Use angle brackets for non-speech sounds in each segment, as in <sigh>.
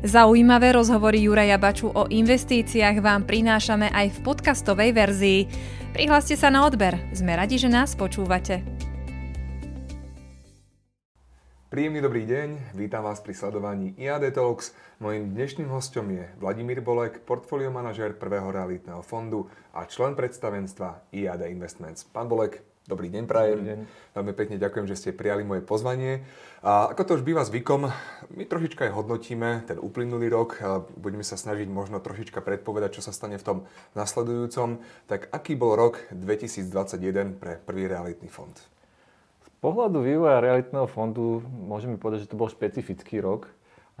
Zaujímavé rozhovory Juraja Baču o investíciách vám prinášame aj v podcastovej verzii. Prihláste sa na odber, sme radi, že nás počúvate. Príjemný dobrý deň, vítam vás pri sledovaní IAD Talks. Mojím dnešným hostom je Vladimír Bolek, portfólio manažér prvého realitného fondu a člen predstavenstva IAD Investments. Pán Bolek, dobrý deň prajem. Dobrý deň. Veľmi pekne ďakujem, že ste prijali moje pozvanie. A ako to už býva zvykom, my trošička aj hodnotíme ten uplynulý rok. Budeme sa snažiť možno trošička predpovedať, čo sa stane v tom nasledujúcom. Tak aký bol rok 2021 pre prvý realitný fond? pohľadu vývoja realitného fondu môžeme povedať, že to bol špecifický rok.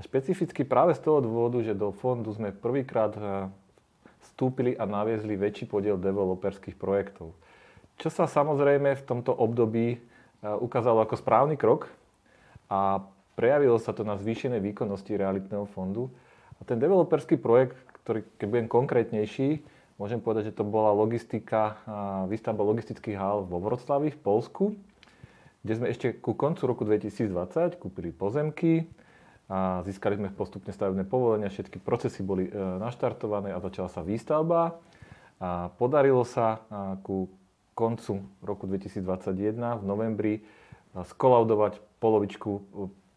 A špecificky práve z toho dôvodu, že do fondu sme prvýkrát eh, vstúpili a naviezli väčší podiel developerských projektov. Čo sa samozrejme v tomto období eh, ukázalo ako správny krok a prejavilo sa to na zvýšenej výkonnosti realitného fondu. A ten developerský projekt, ktorý, keď budem konkrétnejší, môžem povedať, že to bola logistika, výstavba logistických hál vo Vroclavi v Polsku, kde sme ešte ku koncu roku 2020 kúpili pozemky a získali sme postupne stavebné povolenia, všetky procesy boli e, naštartované a začala sa výstavba. A podarilo sa ku koncu roku 2021 v novembri skolaudovať polovičku e,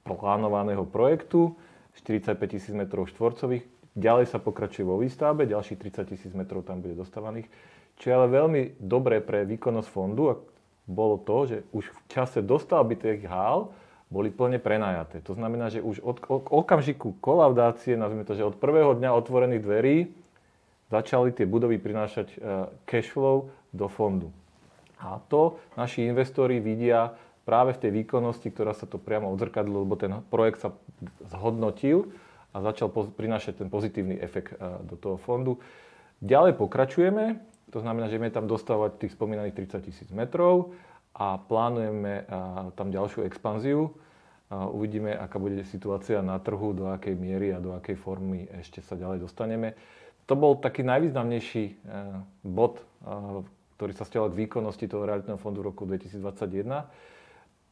plánovaného projektu 45 tisíc m štvorcových. Ďalej sa pokračuje vo výstavbe, ďalších 30 tisíc m tam bude dostávaných. Čo je ale veľmi dobré pre výkonnosť fondu, bolo to, že už v čase dostavby tých hál boli plne prenajaté. To znamená, že už od okamžiku kolaudácie, nazvime to, že od prvého dňa otvorených dverí, začali tie budovy prinášať e, cash flow do fondu. A to naši investori vidia práve v tej výkonnosti, ktorá sa to priamo odzrkadlo, lebo ten projekt sa zhodnotil a začal prinášať ten pozitívny efekt e, do toho fondu. Ďalej pokračujeme. To znamená, že budeme tam dostávať tých spomínaných 30 tisíc metrov a plánujeme tam ďalšiu expanziu. Uvidíme, aká bude situácia na trhu, do akej miery a do akej formy ešte sa ďalej dostaneme. To bol taký najvýznamnejší e, bod, ktorý sa stiaľal k výkonnosti toho realitného fondu v roku 2021.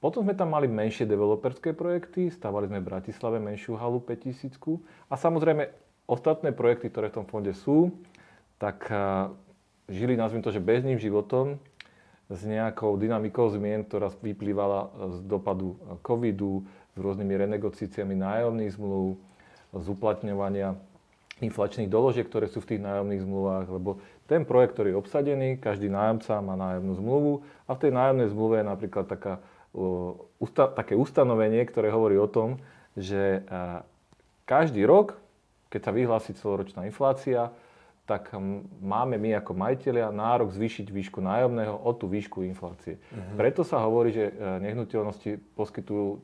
Potom sme tam mali menšie developerské projekty, stávali sme v Bratislave menšiu halu 5000 a samozrejme ostatné projekty, ktoré v tom fonde sú, tak žili, nazvime to, že bežným životom s nejakou dynamikou zmien, ktorá vyplývala z dopadu covidu, s rôznymi renegociáciami nájomných zmluv, z uplatňovania inflačných doložiek, ktoré sú v tých nájomných zmluvách, lebo ten projekt, ktorý je obsadený, každý nájomca má nájomnú zmluvu a v tej nájomnej zmluve je napríklad taká, uh, usta- také ustanovenie, ktoré hovorí o tom, že uh, každý rok, keď sa vyhlási celoročná inflácia, tak máme my ako majiteľia nárok zvýšiť výšku nájomného o tú výšku inflácie. Uh-huh. Preto sa hovorí, že e, nehnuteľnosti poskytujú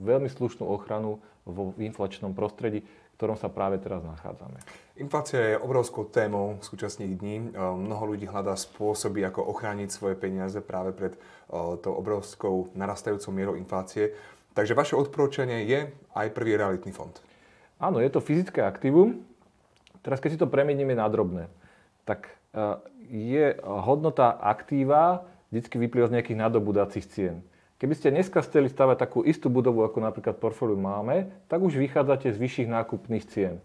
veľmi slušnú ochranu vo inflačnom prostredí, v ktorom sa práve teraz nachádzame. Inflácia je obrovskou témou v súčasných dní. E, mnoho ľudí hľadá spôsoby, ako ochrániť svoje peniaze práve pred e, tou obrovskou narastajúcou mierou inflácie. Takže vaše odporúčanie je aj prvý realitný fond. Áno, je to fyzické aktívum, Teraz keď si to premeníme na drobné, tak e, je hodnota aktíva vždy vyplýva z nejakých nadobudacích cien. Keby ste dneska chceli stavať takú istú budovu, ako napríklad portfóliu máme, tak už vychádzate z vyšších nákupných cien.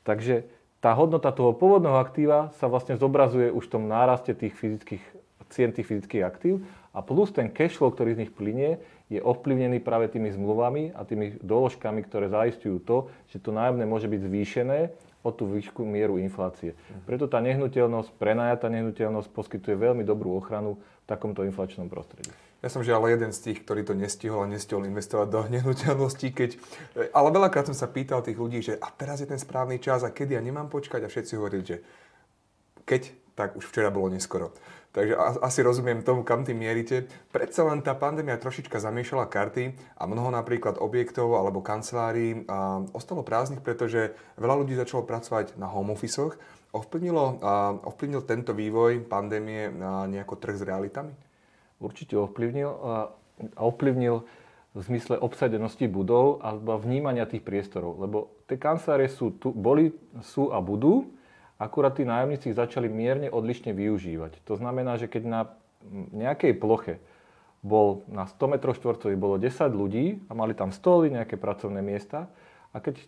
Takže tá hodnota toho pôvodného aktíva sa vlastne zobrazuje už v tom náraste tých fyzických cien tých fyzických aktív a plus ten cash flow, ktorý z nich plinie, je ovplyvnený práve tými zmluvami a tými doložkami, ktoré zaistujú to, že to nájomné môže byť zvýšené o tú výšku mieru inflácie. Mhm. Preto tá nehnuteľnosť, prenajatá nehnuteľnosť poskytuje veľmi dobrú ochranu v takomto inflačnom prostredí. Ja som žiaľ jeden z tých, ktorý to nestihol a nestihol investovať do nehnuteľností, keď... Ale veľakrát som sa pýtal tých ľudí, že a teraz je ten správny čas a kedy ja nemám počkať a všetci hovorili, že keď, tak už včera bolo neskoro. Takže asi rozumiem tomu, kam tým mierite. Predsa len tá pandémia trošička zamiešala karty a mnoho napríklad objektov alebo kancelárií ostalo prázdnych, pretože veľa ľudí začalo pracovať na home office Ovplyvnilo, ovplyvnil tento vývoj pandémie na nejako trh s realitami? Určite ovplyvnil. A ovplyvnil v zmysle obsadenosti budov a vnímania tých priestorov. Lebo tie kancelárie sú tu, boli, sú a budú, akurát tí nájomníci ich začali mierne odlišne využívať. To znamená, že keď na nejakej ploche bol na 100 m štvorcových bolo 10 ľudí a mali tam stoly, nejaké pracovné miesta a keď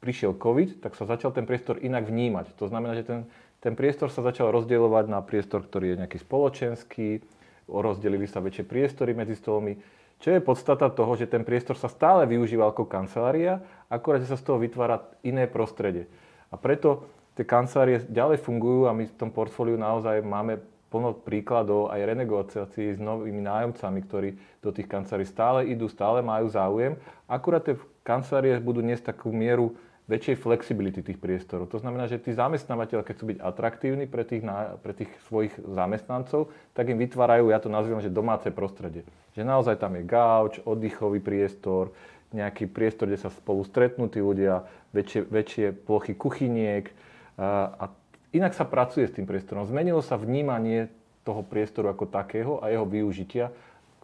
prišiel COVID, tak sa začal ten priestor inak vnímať. To znamená, že ten, ten priestor sa začal rozdielovať na priestor, ktorý je nejaký spoločenský, rozdelili sa väčšie priestory medzi stolmi. Čo je podstata toho, že ten priestor sa stále využíva ako kancelária, akorát, sa z toho vytvára iné prostredie. A preto tie kancelárie ďalej fungujú a my v tom portfóliu naozaj máme plno príkladov aj renegociácií s novými nájomcami, ktorí do tých kancelárií stále idú, stále majú záujem. Akurát tie kancelárie budú niesť takú mieru väčšej flexibility tých priestorov. To znamená, že tí zamestnávateľ, keď chcú byť atraktívni pre tých, pre tých svojich zamestnancov, tak im vytvárajú, ja to nazývam, že domáce prostredie. Že naozaj tam je gauč, oddychový priestor, nejaký priestor, kde sa spolu stretnú tí ľudia, väčšie, väčšie plochy kuchyniek a, a inak sa pracuje s tým priestorom. Zmenilo sa vnímanie toho priestoru ako takého a jeho využitia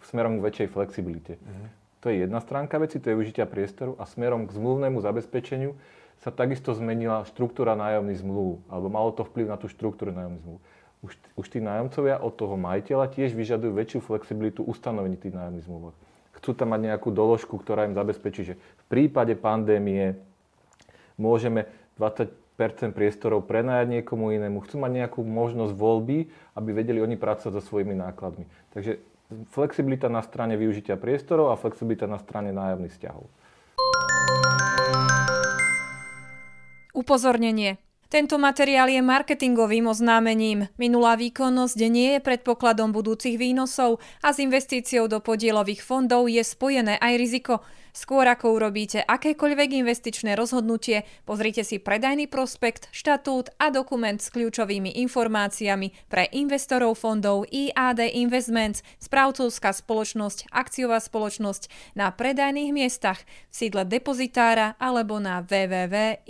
smerom k väčšej flexibilite. Mm-hmm. To je jedna stránka veci, to je využitia priestoru a smerom k zmluvnému zabezpečeniu sa takisto zmenila štruktúra nájomných zmluv, alebo malo to vplyv na tú štruktúru nájomných zmluv. Už, už tí nájomcovia od toho majiteľa tiež vyžadujú väčšiu flexibilitu ustanovení tých nájomných zmluv. Chcú tam mať nejakú doložku, ktorá im zabezpečí, že v prípade pandémie môžeme 20% priestorov prenajať niekomu inému. Chcú mať nejakú možnosť voľby, aby vedeli oni pracovať so svojimi nákladmi. Takže flexibilita na strane využitia priestorov a flexibilita na strane nájomných vzťahov. Upozornenie. Tento materiál je marketingovým oznámením. Minulá výkonnosť nie je predpokladom budúcich výnosov a s investíciou do podielových fondov je spojené aj riziko. Skôr ako urobíte akékoľvek investičné rozhodnutie, pozrite si predajný prospekt, štatút a dokument s kľúčovými informáciami pre investorov fondov IAD Investments, správcovská spoločnosť, akciová spoločnosť na predajných miestach v sídle depozitára alebo na www.iad.sk.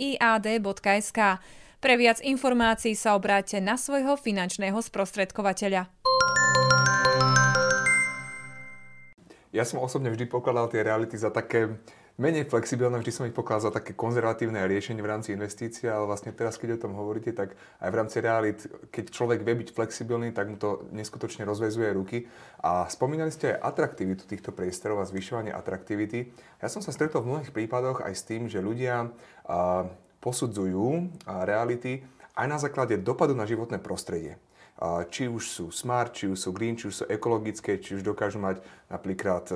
Pre viac informácií sa obráte na svojho finančného sprostredkovateľa. Ja som osobne vždy pokladal tie reality za také menej flexibilné, vždy som ich pokladal za také konzervatívne riešenie v rámci investície, ale vlastne teraz, keď o tom hovoríte, tak aj v rámci realit, keď človek vie byť flexibilný, tak mu to neskutočne rozvezuje ruky. A spomínali ste aj atraktivitu týchto priestorov a zvyšovanie atraktivity. Ja som sa stretol v mnohých prípadoch aj s tým, že ľudia posudzujú reality aj na základe dopadu na životné prostredie. Či už sú smart, či už sú green, či už sú ekologické, či už dokážu mať napríklad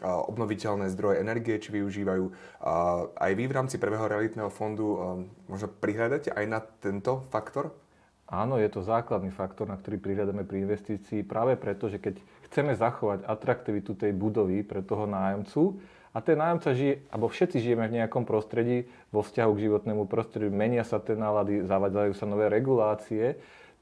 obnoviteľné zdroje energie, či využívajú. Aj vy v rámci prvého realitného fondu možno prihľadáte aj na tento faktor? Áno, je to základný faktor, na ktorý prihľadáme pri investícii práve preto, že keď chceme zachovať atraktivitu tej budovy pre toho nájomcu, a ten nájomca žije, alebo všetci žijeme v nejakom prostredí vo vzťahu k životnému prostrediu, menia sa tie nálady, zavadzajú sa nové regulácie,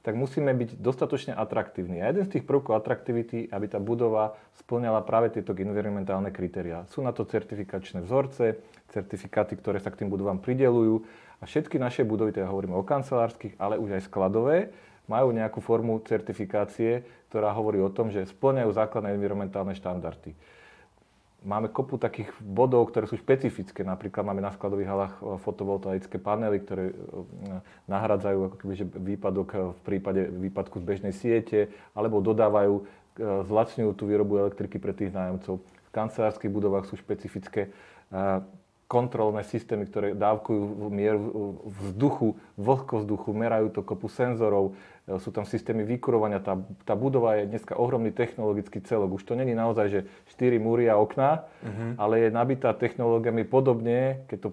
tak musíme byť dostatočne atraktívni. A jeden z tých prvkov atraktivity, aby tá budova splňala práve tieto environmentálne kritériá. Sú na to certifikačné vzorce, certifikáty, ktoré sa k tým budovám pridelujú. A všetky naše budovy, teda hovoríme o kancelárskych, ale už aj skladové, majú nejakú formu certifikácie, ktorá hovorí o tom, že splňajú základné environmentálne štandardy máme kopu takých bodov, ktoré sú špecifické. Napríklad máme na skladových halách e, fotovoltaické panely, ktoré e, nahradzajú ako keby, že výpadok e, v prípade výpadku z bežnej siete, alebo dodávajú, zlacňujú tú výrobu elektriky pre tých nájomcov. V kancelárskych budovách sú špecifické kontrolné systémy, ktoré dávkujú mieru vzduchu, vlhkozduchu, merajú to kopu senzorov, e, sú tam systémy vykurovania. Tá, tá budova je dneska ohromný technologický celok. Už to není naozaj, že 4 múry a okná, uh-huh. ale je nabitá technológiami podobne, keď to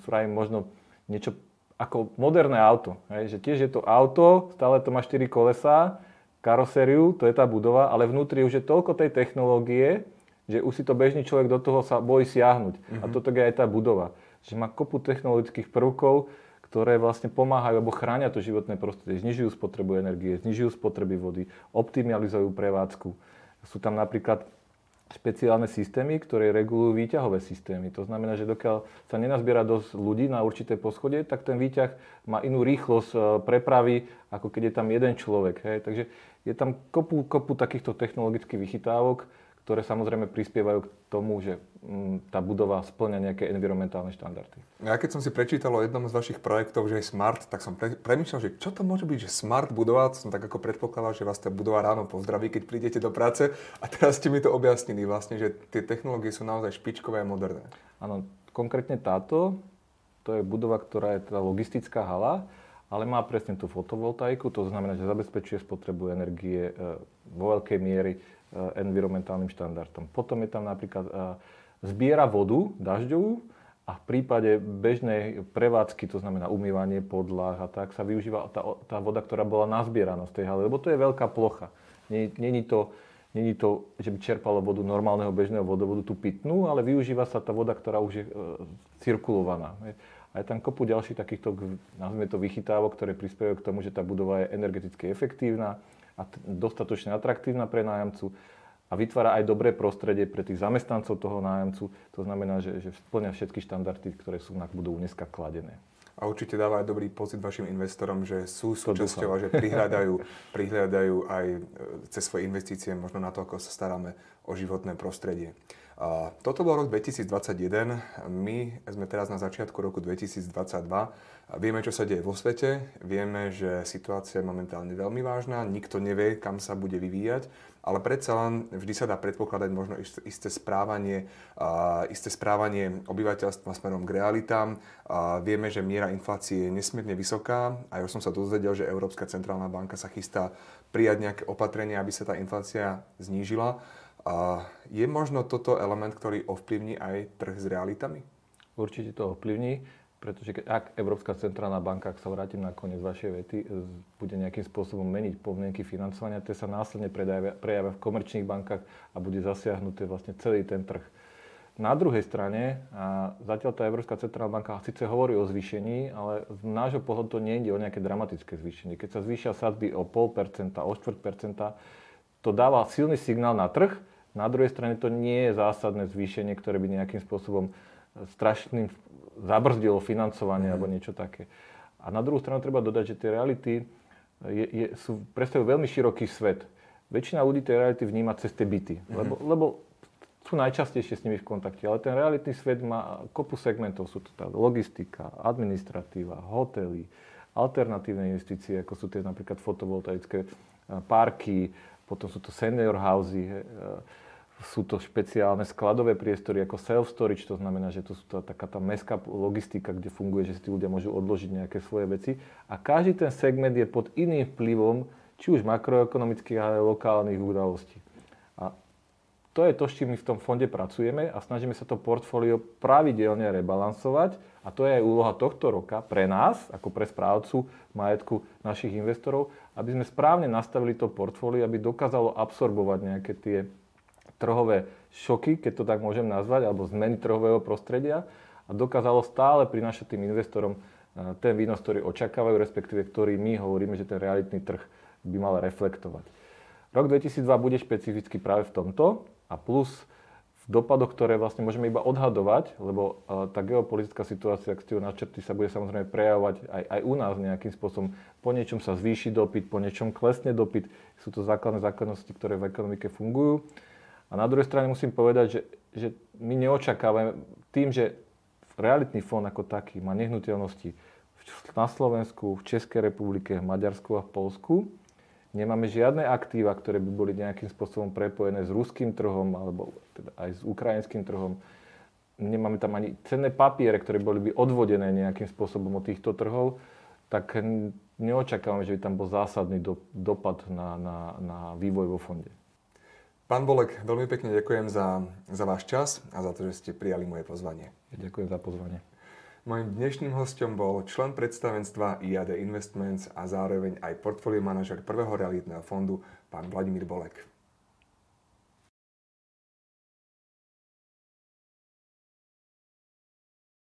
spravím možno niečo ako moderné auto. Hej, že tiež je to auto, stále to má 4 kolesa, karosériu, to je tá budova, ale vnútri už je toľko tej technológie, že už si to bežný človek do toho sa bojí siahnuť. Mm-hmm. A mhm. toto je aj tá budova. Že má kopu technologických prvkov, ktoré vlastne pomáhajú alebo chránia to životné prostredie, znižujú spotrebu energie, znižujú spotreby vody, optimalizujú prevádzku. Sú tam napríklad špeciálne systémy, ktoré regulujú výťahové systémy. To znamená, že dokiaľ sa nenazbiera dosť ľudí na určité poschodie, tak ten výťah má inú rýchlosť e, prepravy, ako keď je tam jeden človek. Hej. Takže je tam kopu, kopu takýchto technologických vychytávok, ktoré samozrejme prispievajú k tomu, že mm, tá budova splňa nejaké environmentálne štandardy. Ja keď som si prečítal o jednom z vašich projektov, že je smart, tak som pre, premýšľal, že čo to môže byť, že smart budova, som tak ako predpokladal, že vás tá budova ráno pozdraví, keď prídete do práce a teraz ste mi to objasnili vlastne, že tie technológie sú naozaj špičkové a moderné. Áno, konkrétne táto to je budova, ktorá je teda logistická hala, ale má presne tú fotovoltaiku, to znamená, že zabezpečuje spotrebu energie e, vo veľkej miery environmentálnym štandardom. Potom je tam napríklad, zbiera vodu dažďovú, a v prípade bežnej prevádzky, to znamená umývanie podlah a tak, sa využíva tá, tá voda, ktorá bola nazbieraná z tej haly, lebo to je veľká plocha. Není to, není to, že by čerpalo vodu normálneho bežného vodovodu, tú pitnú, ale využíva sa tá voda, ktorá už je e, cirkulovaná. A je tam kopu ďalších takýchto, nazvime to, vychytávok, ktoré prispievajú k tomu, že tá budova je energeticky efektívna a dostatočne atraktívna pre nájomcu a vytvára aj dobré prostredie pre tých zamestnancov toho nájomcu. To znamená, že, že splňa všetky štandardy, ktoré sú na budovu dneska kladené. A určite dáva aj dobrý pocit vašim investorom, že sú súčasťou a že prihľadajú, <laughs> prihľadajú aj e, cez svoje investície možno na to, ako sa staráme o životné prostredie. A toto bol rok 2021, my sme teraz na začiatku roku 2022. Vieme, čo sa deje vo svete, vieme, že situácia je momentálne veľmi vážna, nikto nevie, kam sa bude vyvíjať ale predsa len vždy sa dá predpokladať možno isté správanie, isté správanie obyvateľstva smerom k realitám. Vieme, že miera inflácie je nesmierne vysoká a ja som sa dozvedel, že Európska centrálna banka sa chystá prijať nejaké opatrenia, aby sa tá inflácia znížila. Je možno toto element, ktorý ovplyvní aj trh s realitami? Určite to ovplyvní pretože ak Európska centrálna banka, ak sa vrátim na koniec vašej vety, bude nejakým spôsobom meniť podmienky financovania, to sa následne prejavia v komerčných bankách a bude zasiahnuté vlastne celý ten trh. Na druhej strane, a zatiaľ tá Európska centrálna banka síce hovorí o zvýšení, ale z nášho pohľadu to nejde o nejaké dramatické zvýšenie. Keď sa zvýšia sadzby o 0,5%, o 4%, to dáva silný signál na trh, na druhej strane to nie je zásadné zvýšenie, ktoré by nejakým spôsobom strašným zabrzdilo financovanie mm. alebo niečo také. A na druhú stranu treba dodať, že tie reality je, je, sú, predstavujú veľmi široký svet. Väčšina ľudí tie reality vníma cez tie byty, mm. lebo, lebo sú najčastejšie s nimi v kontakte. Ale ten realitný svet má kopu segmentov. Sú to tá logistika, administratíva, hotely, alternatívne investície, ako sú tie napríklad fotovoltaické parky, potom sú to senior housey, sú to špeciálne skladové priestory ako self-storage, to znamená, že to sú to taká tá mestská logistika, kde funguje, že si tí ľudia môžu odložiť nejaké svoje veci. A každý ten segment je pod iným vplyvom, či už makroekonomických, ale lokálnych udalostí. A to je to, s čím my v tom fonde pracujeme a snažíme sa to portfólio pravidelne rebalansovať. A to je aj úloha tohto roka pre nás, ako pre správcu majetku našich investorov, aby sme správne nastavili to portfólio, aby dokázalo absorbovať nejaké tie trhové šoky, keď to tak môžem nazvať, alebo zmeny trhového prostredia a dokázalo stále prinašať tým investorom eh, ten výnos, ktorý očakávajú, respektíve ktorý my hovoríme, že ten realitný trh by mal reflektovať. Rok 2002 bude špecificky práve v tomto a plus v dopadoch, ktoré vlastne môžeme iba odhadovať, lebo uh, tá geopolitická situácia, ak ste ju načrtli, sa bude samozrejme prejavovať aj, aj u nás nejakým spôsobom. Po niečom sa zvýši dopyt, po niečom klesne dopyt. Sú to základné zákonnosti, ktoré v ekonomike fungujú. A na druhej strane musím povedať, že, že my neočakávame tým, že realitný fond ako taký má nehnuteľnosti na Slovensku, v Českej republike, v Maďarsku a v Polsku. Nemáme žiadne aktíva, ktoré by boli nejakým spôsobom prepojené s ruským trhom alebo teda aj s ukrajinským trhom. Nemáme tam ani cenné papiere, ktoré boli by odvodené nejakým spôsobom od týchto trhov. Tak neočakávame, že by tam bol zásadný do, dopad na, na, na vývoj vo fonde. Pán Bolek, veľmi pekne ďakujem za, za váš čas a za to, že ste prijali moje pozvanie. Ďakujem za pozvanie. Mojím dnešným hostom bol člen predstavenstva IAD Investments a zároveň aj portfólio manažer prvého realitného fondu, pán Vladimír Bolek.